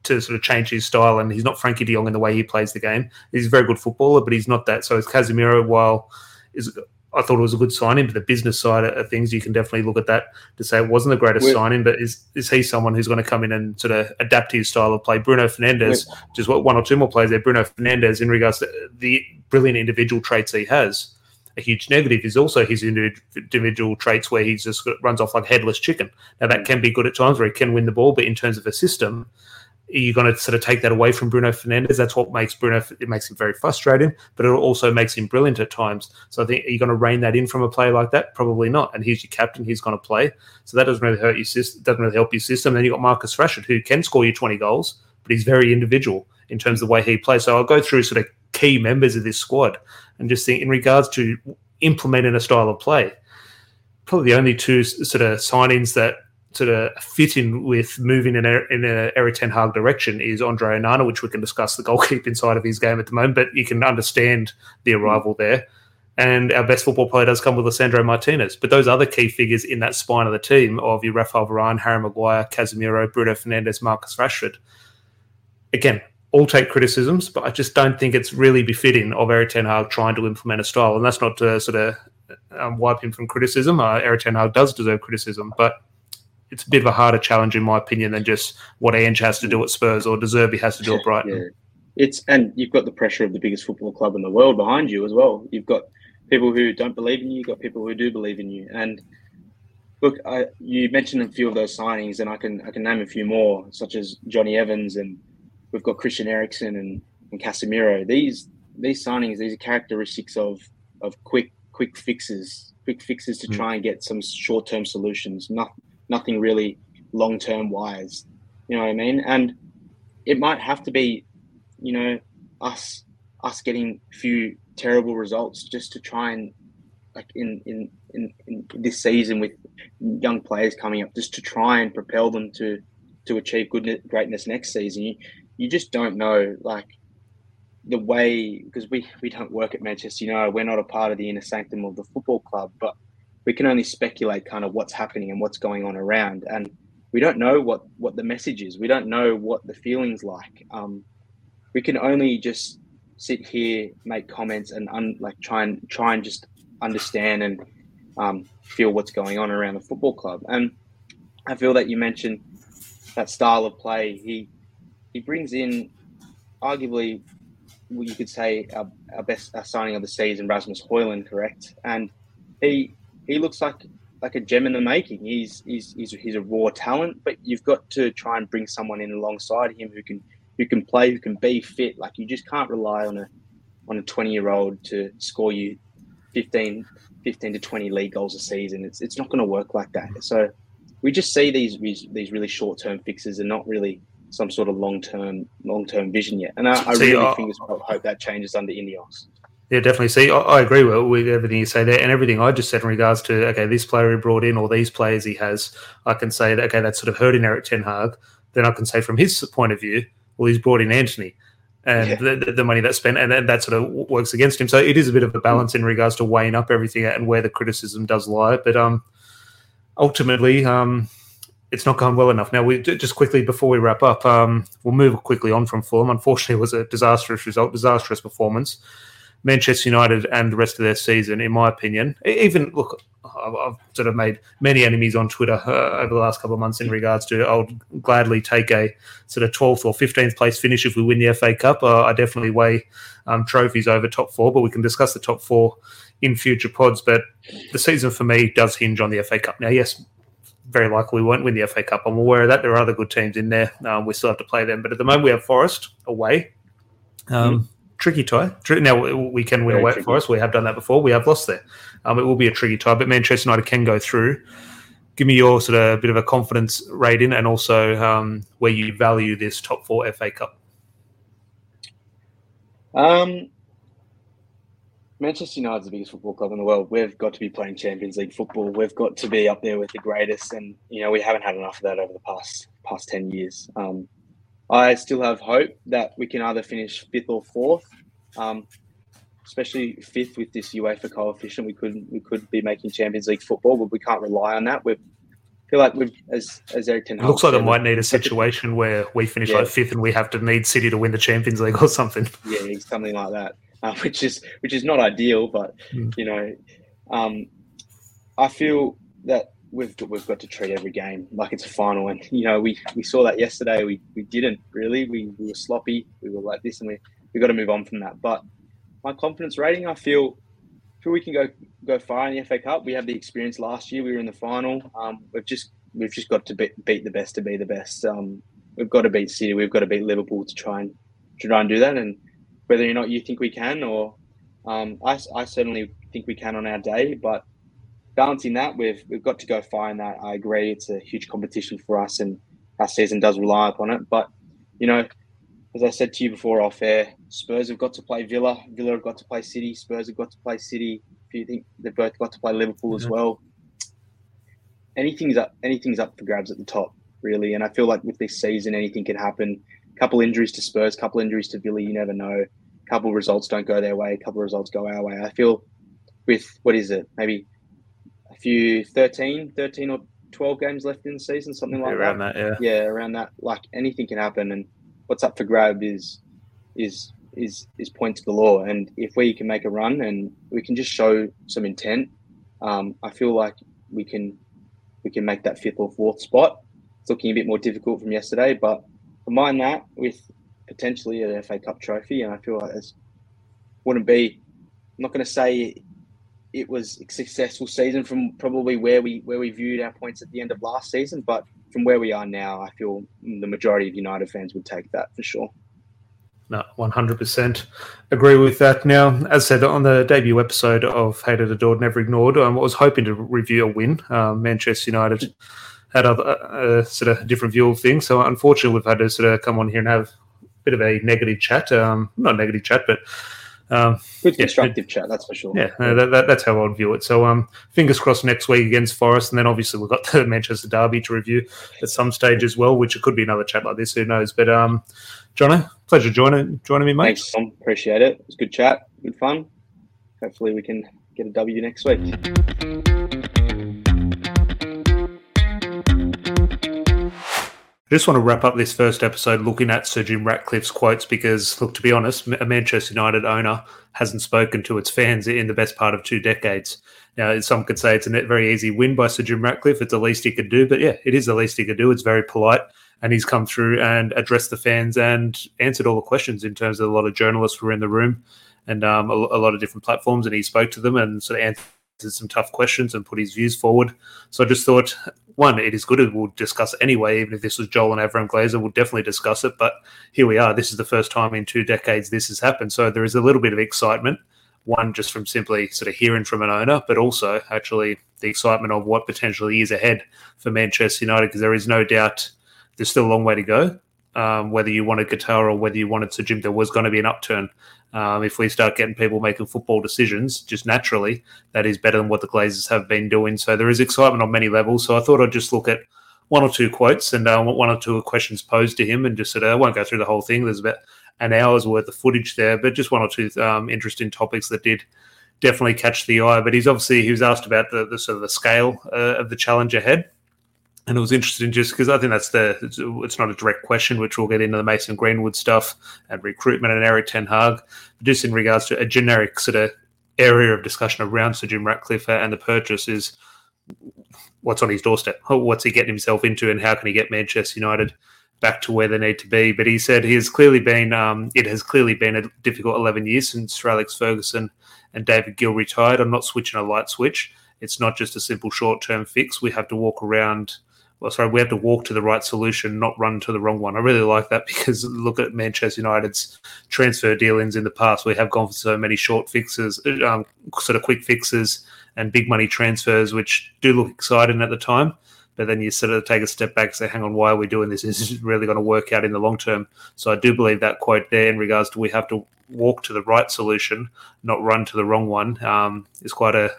Speaker 1: to sort of change his style? And he's not Frenkie de Jong in the way he plays the game. He's a very good footballer, but he's not that. So is Casemiro, while is I thought it was a good signing, but the business side of things, you can definitely look at that to say it wasn't the greatest signing. But is is he someone who's going to come in and sort of adapt his style of play? Bruno Fernandes, just what one or two more players there. Bruno Fernandes, in regards to the brilliant individual traits he has, a huge negative is also his individual traits where he just runs off like headless chicken. Now that mm. can be good at times where he can win the ball, but in terms of a system, you're going to sort of take that away from Bruno Fernandes. That's what makes Bruno. It makes him very frustrating, but it also makes him brilliant at times. So I think you're going to rein that in from a player like that. Probably not. And he's your captain. He's going to play. So that doesn't really hurt your system. Doesn't really help your system. Then you have got Marcus Rashford, who can score you 20 goals, but he's very individual in terms of the way he plays. So I'll go through sort of key members of this squad and just think in regards to implementing a style of play. Probably the only two sort of signings that sort of fit in with moving in a, in a Erik Ten Hag direction is Andre Onana, which we can discuss the goalkeeping [LAUGHS] side of his game at the moment, but you can understand the arrival there. And our best football player does come with Lisandro Martinez. But those other key figures in that spine of the team of your Rafael Varane, Harry Maguire, Casemiro, Bruno Fernandes, Marcus Rashford, again, all take criticisms, but I just don't think it's really befitting of Erik Ten Hag trying to implement a style. And that's not to sort of um, wipe him from criticism. Uh, Erik Ten Hag does deserve criticism, but it's a bit of a harder challenge in my opinion than just what Ange has to do at Spurs or De Zerbi has to do at Brighton. Yeah.
Speaker 2: It's and you've got the pressure of the biggest football club in the world behind you as well. You've got people who don't believe in you, you've got people who do believe in you. And look, I, you mentioned a few of those signings, and I can I can name a few more, such as Jonny Evans, and we've got Christian Eriksen and, and Casemiro. These these signings, these are characteristics of of quick quick fixes, quick fixes to mm. try and get some short term solutions. Not nothing really long term wise. You know what I mean? And it might have to be, you know, us us getting a few terrible results just to try and like in in in, in this season with young players coming up just to try and propel them to to achieve good greatness next season. You you just don't know like the way because we we don't work at Manchester United. We're not a part of the inner sanctum of the football club, but we can only speculate kind of what's happening and what's going on around and we don't know what what the message is. We don't know what the feelings like. Um, we can only just sit here make comments and un, like try and try and just understand and um, feel what's going on around the football club. And i feel that you mentioned that style of play. He he brings in arguably well, you could say our, our best our signing of the season rasmus Højlund, correct? And he he looks like like a gem in the making. He's he's he's, he's a raw talent, but you've got to try and bring someone in alongside him who can who can play, who can be fit. Like you just can't rely on a on a 20 year old to score you 15, 15 to 20 league goals a season. It's it's not going to work like that. So we just see these these, these really short term fixes and not really some sort of long term long term vision yet. And I, I really think hope that changes under Ineos.
Speaker 1: Yeah, definitely. See, I, I agree with, with, everything you say there, and everything I just said in regards to okay, this player he brought in or these players he has. I can say that okay, that's sort of hurting Erik Ten Hag. Then I can say from his point of view, well, he's brought in Antony and yeah. the, the, money that's spent, and then that sort of works against him. So it is a bit of a balance in regards to weighing up everything and where the criticism does lie. But um, ultimately, um, it's not gone well enough. Now, we just quickly before we wrap up, um, we'll move quickly on from Fulham. Unfortunately, it was a disastrous result, disastrous performance. Manchester United and the rest of their season, in my opinion, even look, I've sort of made many enemies on Twitter uh, over the last couple of months in regards to I'll gladly take a sort of 12th or 15th place finish if we win the FA Cup. Uh, I definitely weigh um, trophies over top four, but we can discuss the top four in future pods. But the season for me does hinge on the FA Cup. Now, yes, very likely we won't win the FA Cup. I'm aware of that. There are other good teams in there. Um, we still have to play them. But at the moment, we have Forest away. Um, mm tricky tie. Now we can win Very away for us. We have done that before. We have lost there. Um, it will be a tricky tie, but Manchester United can go through. Give me your sort of bit of a confidence rating, and also um, where you value this top four FA Cup.
Speaker 2: Um, Manchester United's the biggest football club in the world. We've got to be playing Champions League football. We've got to be up there with the greatest, and you know we haven't had enough of that over the past past ten years. Um, I still have hope that we can either finish fifth or fourth. Um, especially fifth with this UEFA coefficient, we could we could be making Champions League football, but we can't rely on that. We feel like we've as as Erik Ten
Speaker 1: Hag looks like it might need a situation where we finish yeah. like fifth and we have to need City to win the Champions League [LAUGHS] or something.
Speaker 2: Yeah, something like that, uh, [LAUGHS] which is which is not ideal, but mm. you know, um, I feel that we've we've got to treat every game like it's a final. And you know, we we saw that yesterday. We we didn't really. We, we were sloppy. We were like this, and we we got to move on from that. But my confidence rating, I feel feel we can go go far in the FA Cup. We have the experience last year. We were in the final. Um, we've just we've just got to beat, beat the best to be the best. Um, we've got to beat City. We've got to beat Liverpool to try and to try and do that. And whether or not you think we can, or um, I, I certainly think we can on our day, but balancing that, we've we've got to go find that. I agree, it's a huge competition for us, and our season does rely upon it. But you know, as I said to you before off air, Spurs have got to play Villa. Villa have got to play City. Spurs have got to play City. If you think they've both got to play Liverpool as well, anything's up. Anything's up for grabs at the top, really. And I feel like with this season, anything can happen. A couple injuries to Spurs, a couple injuries to Villa. You never know. A couple results don't go their way. A couple results go our way. I feel with what is it? Maybe few 13, 13 or 12 games left in the season, something like
Speaker 1: around that.
Speaker 2: that. Yeah, yeah, around that. Like anything can happen, and what's up for grab is is is is points galore. And if we can make a run and we can just show some intent, um, I feel like we can we can make that fifth or fourth spot. It's looking a bit more difficult from yesterday, but combine that with potentially an FA Cup trophy, and I feel like this wouldn't be. I'm not going to say it was a successful season from probably where we where we viewed our points at the end of last season, but from where we are now, I feel the majority of United fans would take that for sure.
Speaker 1: No, 100% agree with that. Now, as I said on the debut episode of Hated, Adored, Never Ignored, um, I was hoping to review a win. Um, Manchester United had a uh, sort of different view of things. So, unfortunately, we've had to sort of come on here and have a bit of a negative chat. Um, not negative chat, but
Speaker 2: um, Good constructive yeah, chat, that's for sure.
Speaker 1: Yeah, that, that, that's how I'd view it. So, um, fingers crossed next week against Forest, and then obviously we've got [LAUGHS] the Manchester Derby to review at some stage as well, which it could be another chat like this. Who knows? But, um, Jono, pleasure joining joining me, mate.
Speaker 2: Thanks, Tom. Appreciate it. It was good chat, good fun. Hopefully, we can get a W next week.
Speaker 1: I just want to wrap up this first episode looking at Sir Jim Ratcliffe's quotes because, look, to be honest, a Manchester United owner hasn't spoken to its fans in the best part of two decades. Now, some could say it's a very easy win by Sir Jim Ratcliffe. It's the least he could do, but yeah, it is the least he could do. It's very polite, and he's come through and addressed the fans and answered all the questions in terms of a lot of journalists were in the room and um, a, a lot of different platforms, and he spoke to them and sort of answered some tough questions and put his views forward. So I just thought, one, it is good. We'll discuss anyway. Even if this was Joel and Avram Glazer, we'll definitely discuss it. But here we are. This is the first time in two decades this has happened. So there is a little bit of excitement. One, just from simply sort of hearing from an owner, but also actually the excitement of what potentially is ahead for Manchester United, because there is no doubt there's still a long way to go. Um, whether you wanted Qatar or whether you wanted Sir Jim, there was going to be an upturn. Um, if we start getting people making football decisions just naturally, that is better than what the Glazers have been doing. So there is excitement on many levels. So I thought I'd just look at one or two quotes and uh, one or two questions posed to him and just sort of, I won't go through the whole thing. There's about an hour's worth of footage there, but just one or two um, interesting topics that did definitely catch the eye. But he's obviously, he was asked about the, the sort of the scale uh, of the challenge ahead and it was interesting just because I think that's the it's, it's, not a direct question, which we'll get into the Mason Greenwood stuff and recruitment and Erik Ten Hag, but just in regards to a generic sort of area of discussion around Sir Jim Ratcliffe and the purchase is what's on his doorstep, what's he getting himself into, and how can he get Manchester United back to where they need to be. But he said he has clearly been um, it has clearly been a difficult eleven years since Sir Alex Ferguson and David Gill retired. I'm not switching a light switch. It's not just a simple short term fix. We have to walk around well, sorry, we have to walk to the right solution, not run to the wrong one. I really like that [LAUGHS] because look at Manchester United's transfer dealings in the past. We have gone for so many short fixes, um, sort of quick fixes, and big money transfers, which do look exciting at the time. But then you sort of take a step back and say, hang on, why are we doing this? [LAUGHS] Is this really going to work out in the long term? So I do believe that quote there in regards to we have to walk to the right solution, not run to the wrong one, um, is quite a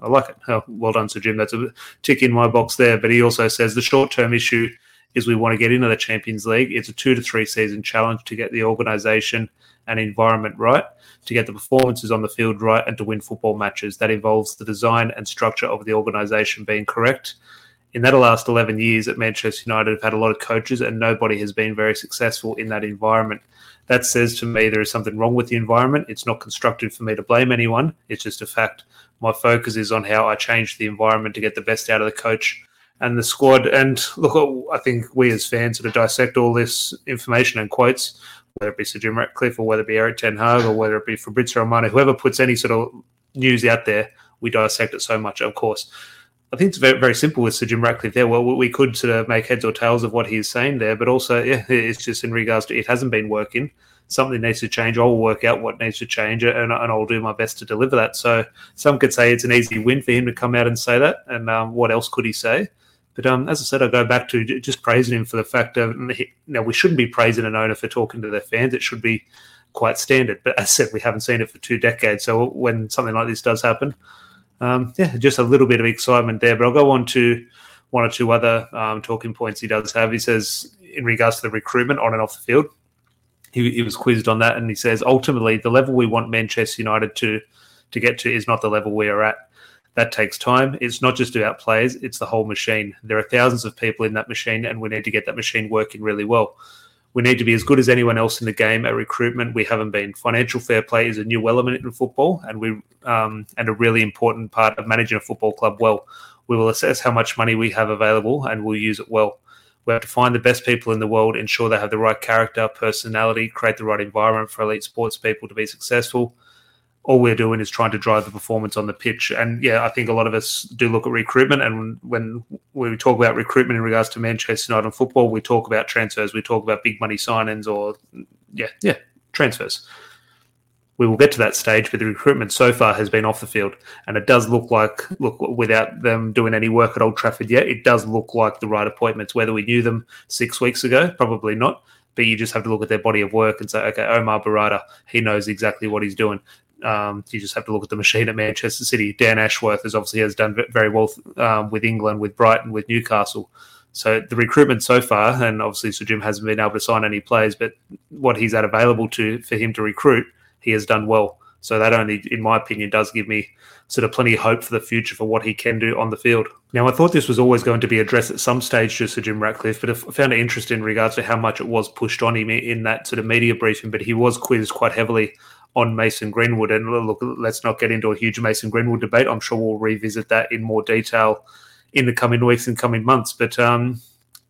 Speaker 1: I like it. Oh, well done, Sir Jim. That's a tick in my box there. But he also says the short term issue is we want to get into the Champions League. It's a two to three season challenge to get the organisation and environment right, to get the performances on the field right, and to win football matches. That involves the design and structure of the organisation being correct. In that last 11 years at Manchester United, have had a lot of coaches, and nobody has been very successful in that environment. That says to me there is something wrong with the environment. It's not constructive for me to blame anyone. It's just a fact my focus is on how I change the environment to get the best out of the coach and the squad. And look, I think we as fans sort of dissect all this information and quotes, whether it be Sir Jim Ratcliffe or whether it be Erik Ten Hag or whether it be Fabrizio Romano, whoever puts any sort of news out there, we dissect it so much. Of course, I think it's very, very simple with Sir Jim Ratcliffe there. Well, we could sort of make heads or tails of what he's saying there, but also, yeah, it's just in regards to it hasn't been working something needs to change. I'll work out what needs to change, and, and I'll do my best to deliver that. So some could say it's an easy win for him to come out and say that. And um, what else could he say? But um, as I said, I go back to just praising him for the fact of you now we shouldn't be praising an owner for talking to their fans. It should be quite standard. But as I said, we haven't seen it for two decades. So when something like this does happen, um, yeah, just a little bit of excitement there. But I'll go on to one or two other um, talking points he does have. He says in regards to the recruitment on and off the field, he, he was quizzed on that, and he says ultimately the level we want Manchester United to to get to is not the level we are at. That takes time. It's not just about players; it's the whole machine. There are thousands of people in that machine, and we need to get that machine working really well. We need to be as good as anyone else in the game at recruitment. We haven't been. Financial fair play is a new element in football, and we um, and a really important part of managing a football club well. We will assess how much money we have available, and we'll use it well. We have to find the best people in the world, ensure they have the right character, personality, create the right environment for elite sports people to be successful. All we're doing is trying to drive the performance on the pitch. And yeah, I think a lot of us do look at recruitment. And when, we talk about recruitment in regards to Manchester United football, we talk about transfers, we talk about big money signings or, yeah, yeah, transfers we will get to that stage, but the recruitment so far has been off the field, and it does look like look without them doing any work at Old Trafford yet, it does look like the right appointments. Whether we knew them six weeks ago, probably not, but you just have to look at their body of work and say, okay, Omar Berrada, he knows exactly what he's doing. Um, you just have to look at the machine at Manchester City. Dan Ashworth has obviously has done very well um, with England, with Brighton, with Newcastle. So the recruitment so far, and obviously Sir Jim hasn't been able to sign any players, but what he's had available to for him to recruit he has done well. So that only, in my opinion, does give me sort of plenty of hope for the future for what he can do on the field. Now, I thought this was always going to be addressed at some stage to Jim Ratcliffe, but I found it interesting in regards to how much it was pushed on him in that sort of media briefing. But he was quizzed quite heavily on Mason Greenwood. And look, let's not get into a huge Mason Greenwood debate. I'm sure we'll revisit that in more detail in the coming weeks and coming months. But um,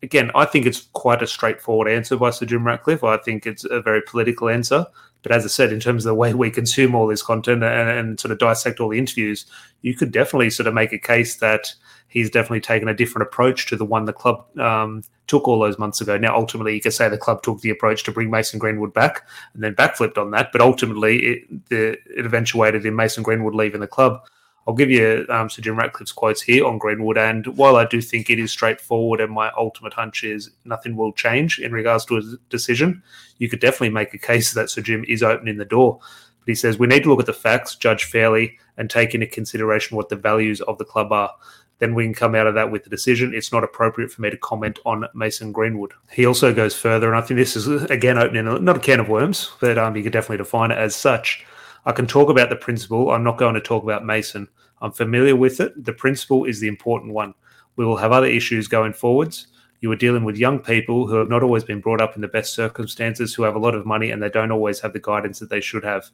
Speaker 1: again, I think it's quite a straightforward answer by Sir Jim Ratcliffe. I think it's a very political answer. But as I said, in terms of the way we consume all this content and, and, sort of dissect all the interviews, you could definitely sort of make a case that he's definitely taken a different approach to the one the club um, took all those months ago. Now, ultimately, you could say the club took the approach to bring Mason Greenwood back and then backflipped on that. But ultimately, it, the, it eventuated in Mason Greenwood leaving the club. I'll give you um, Sir Jim Ratcliffe's quotes here on Greenwood. And while I do think it is straightforward and my ultimate hunch is nothing will change in regards to his decision, you could definitely make a case that Sir Jim is opening the door. But he says we need to look at the facts, judge fairly, and take into consideration what the values of the club are. Then we can come out of that with a decision. It's not appropriate for me to comment on Mason Greenwood. He also goes further, and I think this is again opening not a can of worms, but um, you could definitely define it as such. I can talk about the principle. I'm not going to talk about Mason. I'm familiar with it. The principle is the important one. We will have other issues going forwards. You are dealing with young people who have not always been brought up in the best circumstances, who have a lot of money, and they don't always have the guidance that they should have.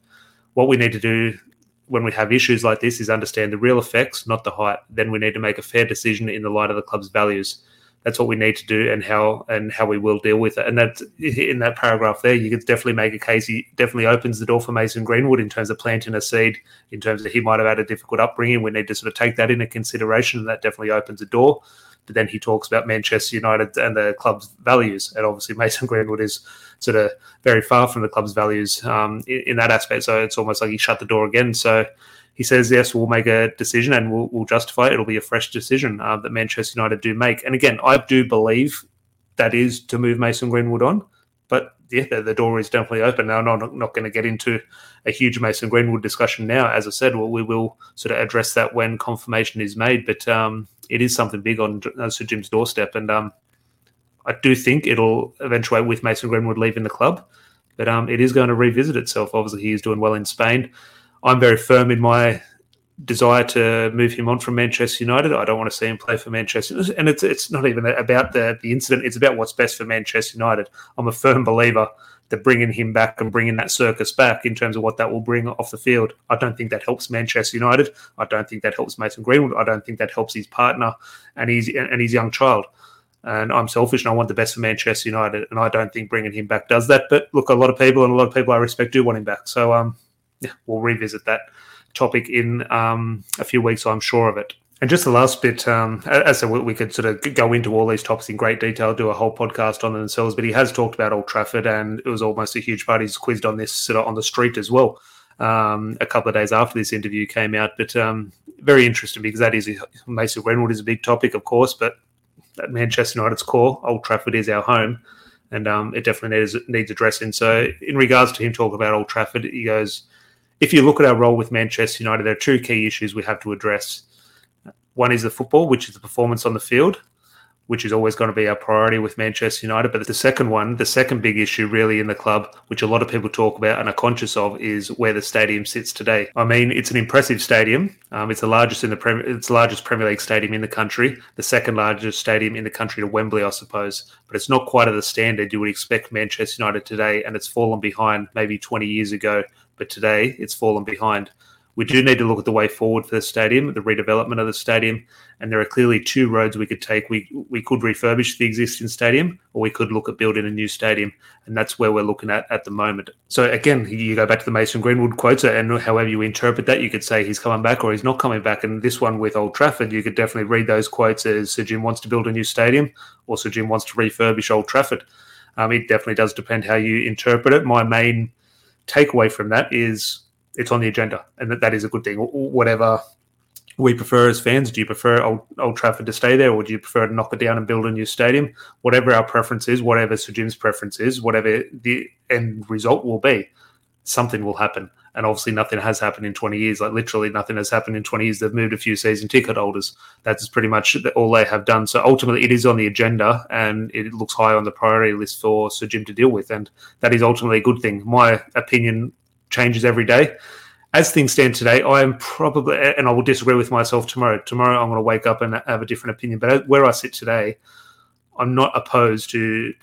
Speaker 1: What we need to do when we have issues like this is understand the real effects, not the height. Then we need to make a fair decision in the light of the club's values that's what we need to do and how and how we will deal with it. And that in that paragraph there, you could definitely make a case. He definitely opens the door for Mason Greenwood in terms of planting a seed, in terms of he might have had a difficult upbringing. We need to sort of take that into consideration, and that definitely opens a door. But then he talks about Manchester United and the club's values, and obviously [LAUGHS] Mason Greenwood is sort of very far from the club's values um, in, in that aspect. So it's almost like he shut the door again. So he says, yes, we'll make a decision and we'll, we'll justify it. It'll be a fresh decision uh, that Manchester United do make. And again, I do believe that is to move Mason Greenwood on. But yeah, the, the door is definitely open. Now, I'm not, not going to get into a huge Mason Greenwood discussion now. As I said, well, we will sort of address that when confirmation is made. But um, it is something big on uh, Sir Jim's doorstep. And um, I do think it'll eventuate with Mason Greenwood leaving the club. But um, it is going to revisit itself. Obviously, he is doing well in Spain. I'm very firm in my desire to move him on from Manchester United. I don't want to see him play for Manchester, and it's it's not even about the the incident. It's about what's best for Manchester United. I'm a firm believer that bringing him back and bringing that circus back in terms of what that will bring off the field. I don't think that helps Manchester United. I don't think that helps Mason Greenwood. I don't think that helps his partner and his and his young child. And I'm selfish and I want the best for Manchester United. And I don't think bringing him back does that. But look, a lot of people and a lot of people I respect do want him back. So um, yeah, we'll revisit that topic in um, a few weeks. I'm sure of it. And just the last bit, um, as we could sort of go into all these topics in great detail, do a whole podcast on themselves. But he has talked about Old Trafford, and it was almost a huge part. He's quizzed on this sort of on the street as well. Um, a couple of days after this interview came out, but um, very interesting because that is Mason Greenwood is a big topic, of course, but at Manchester United's core, Old Trafford is our home, and um, it definitely needs, needs addressing. So, in regards to him talking about Old Trafford, he goes if you look at our role with Manchester United, there are two key issues we have to address. One is the football, which is the performance on the field, which is always going to be our priority with Manchester United. But the second one, the second big issue really in the club, which a lot of people talk about and are conscious of, is where the stadium sits today. I mean, it's an impressive stadium. Um, it's the largest in the Premier, it's the largest Premier League stadium in the country, the second largest stadium in the country to Wembley, I suppose. But it's not quite at the standard you would expect Manchester United today, and it's fallen behind maybe 20 years ago but today it's fallen behind. We do need to look at the way forward for the stadium, the redevelopment of the stadium, and there are clearly two roads we could take. We we could refurbish the existing stadium, or we could look at building a new stadium, and that's where we're looking at at the moment. So again, you go back to the Mason Greenwood quotes, and however you interpret that, you could say he's coming back or he's not coming back. And this one with Old Trafford, you could definitely read those quotes as Sir Jim wants to build a new stadium, or Sir Jim wants to refurbish Old Trafford. Um, it definitely does depend how you interpret it. My main takeaway from that is it's on the agenda, and that, that is a good thing. Whatever we prefer as fans, do you prefer Old, Old Trafford to stay there, or do you prefer to knock it down and build a new stadium? Whatever our preference is, whatever Sir Jim's preference is, whatever the end result will be, something will happen. And obviously, nothing has happened in 20 years. Like literally, nothing has happened in 20 years. They've moved a few season ticket holders. That's pretty much all they have done. So ultimately, it is on the agenda, and it looks high on the priority list for Sir Jim to deal with. And that is ultimately a good thing. My opinion changes every day. As things stand today, I am probably, and I will disagree with myself tomorrow. Tomorrow, I'm going to wake up and have a different opinion. But where I sit today, I'm not opposed to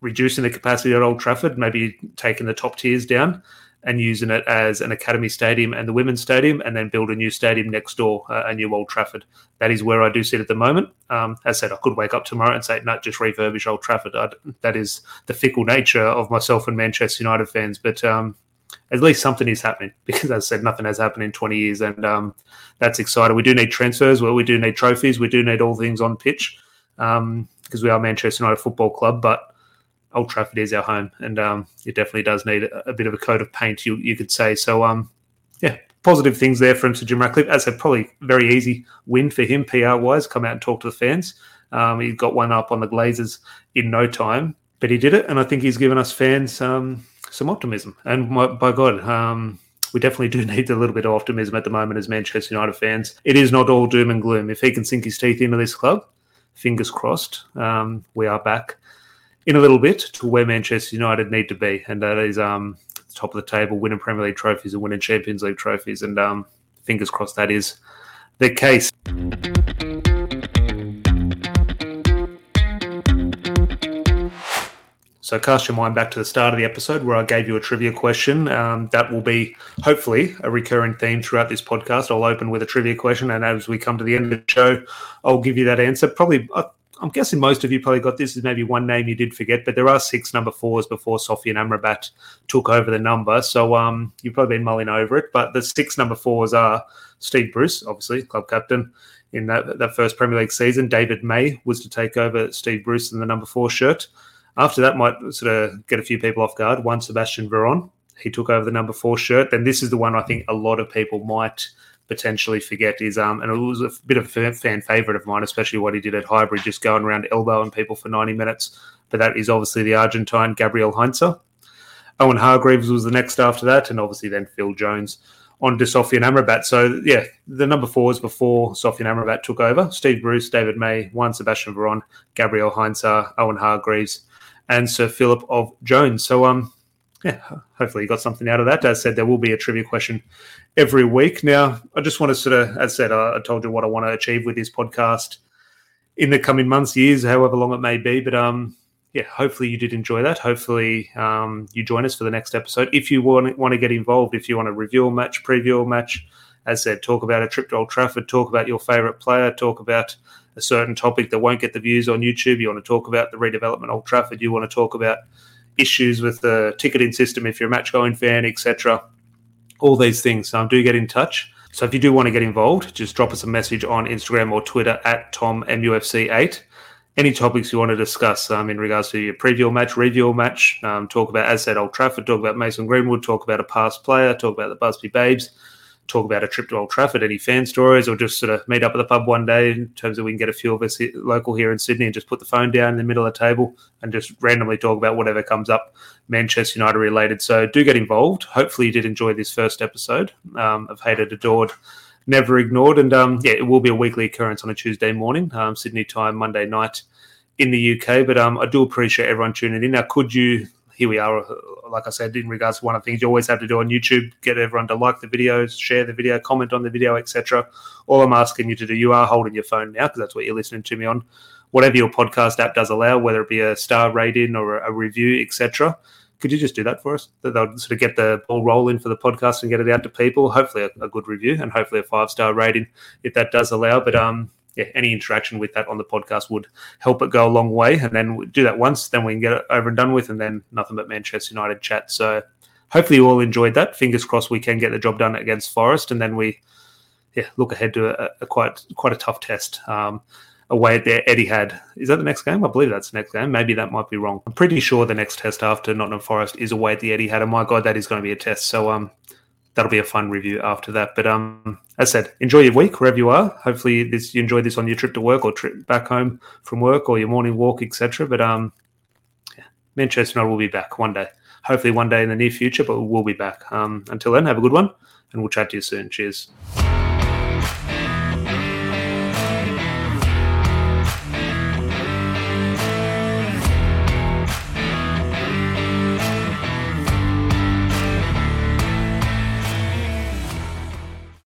Speaker 1: reducing the capacity at Old Trafford, maybe taking the top tiers down and using it as an academy stadium and the women's stadium, and then build a new stadium next door, uh, a new Old Trafford. That is where I do sit at the moment. Um, as I said, I could wake up tomorrow and say, no, just refurbish Old Trafford. I, that is the fickle nature of myself and Manchester United fans. But um, at least something is happening [LAUGHS] because, as I said, nothing has happened in 20 years, and um, that's exciting. We do need transfers. Well, we do need trophies. We do need all things on pitch because um, we are Manchester United Football Club, but Old Trafford is our home, and um, it definitely does need a, a, bit of a coat of paint. You you could say so. Um, yeah, positive things there from Sir Jim Ratcliffe. As said, probably very easy win for him PR wise. Come out and talk to the fans. Um, he got one up on the Glazers in no time, but he did it, and I think he's given us fans um, some optimism. And my, by God, um, we definitely do [LAUGHS] need a little bit of optimism at the moment as Manchester United fans. It is not all doom and gloom. If he can sink his teeth into this club, fingers crossed, um, we are back in a little bit to where Manchester United need to be, and that is um, top of the table, winning Premier League trophies and winning Champions League trophies. And um, fingers crossed that is the case. So cast your mind back to the start of the episode where I gave you a trivia question. Um, that will be hopefully a recurring theme throughout this podcast. I'll open with a trivia question, and as we come to the end of the show, I'll give you that answer. Probably, I'm guessing most of you probably got this. Is maybe one name you did forget, but there are six number fours before Sofyan Amrabat took over the number. So um, you've probably been mulling over it. But the six number fours are Steve Bruce, obviously club captain in that that first Premier League season. David May was to take over Steve Bruce in the number four shirt. After that, might sort of get a few people off guard. One, Sebastian Veron, he took over the number four shirt. Then this is the one I think a lot of people might potentially forget is um and it was a bit of a fan favorite of mine, especially what he did at Highbury, just going around elbowing people for 90 minutes. But that is obviously the Argentine Gabriel Heinze. Owen Hargreaves was the next after that, and obviously then Phil Jones on to Sofyan Amrabat. So yeah, the number four fours before Sofyan Amrabat took over: Steve Bruce, David May, Juan Sebastian Veron, Gabriel Heinze, Owen Hargreaves, and Sir Philip of Jones. So um, yeah, hopefully you got something out of that. As I said, there will be a trivia question every week. Now, I just want to sort of, as I said, I, I told you what I want to achieve with this podcast in the coming months, years, however long it may be. But um, yeah, hopefully you did enjoy that. Hopefully um, you join us for the next episode. If you want want to get involved, if you want to review a match, preview a match, as I said, talk about a trip to Old Trafford, talk about your favourite player, talk about a certain topic that won't get the views on YouTube. You want to talk about the redevelopment Old Trafford. You want to talk about issues with the ticketing system if you're a match going fan, etc. All these things. Um, do get in touch. So if you do want to get involved, just drop us a message on Instagram or Twitter at TomMUFC8. Any topics you want to discuss um, in regards to your preview match, review match, um, talk about, as said, Old Trafford, talk about Mason Greenwood, talk about a past player, talk about the Busby Babes, talk about a trip to Old Trafford, any fan stories, or just sort of meet up at the pub one day in terms of we can get a few of us here, local here in Sydney and just put the phone down in the middle of the table and just randomly talk about whatever comes up Manchester United related. So do get involved. Hopefully you did enjoy this first episode um, of Hated Adored. Never ignored, and um, yeah, it will be a weekly occurrence on a Tuesday morning, um, Sydney time, Monday night in the UK. But um, I do appreciate everyone tuning in. Now, could you here we are. Like I said, in regards to one of the things you always have to do on YouTube, get everyone to like the videos, share the video, comment on the video, etc. All I'm asking you to do, you are holding your phone now because that's what you're listening to me on. Whatever your podcast app does allow, whether it be a star rating or a review, etc. Could you just do that for us? That they'll sort of get the ball rolling for the podcast and get it out to people. Hopefully, a, a good review and hopefully a five star rating if that does allow. But um, yeah, any interaction with that on the podcast would help it go a long way. And then we do that once, then we can get it over and done with, and then nothing but Manchester United chat. So hopefully you all enjoyed that. Fingers crossed we can get the job done against Forest, and then we yeah look ahead to a, a quite quite a tough test. Um, away at their Etihad. Is that the next game? I believe that's the next game. Maybe that might be wrong. I'm pretty sure the next test after Nottingham Forest is away at the Eddie Etihad. And my God, that is going to be a test. So um, that'll be a fun review after that. But um, as I said, enjoy your week wherever you are. Hopefully, this you enjoy this on your trip to work or trip back home from work or your morning walk, etc. But um, yeah, Manchester United will be back one day. Hopefully, one day in the near future, but we'll be back. Um, until then, have a good one, and we'll chat to you soon. Cheers.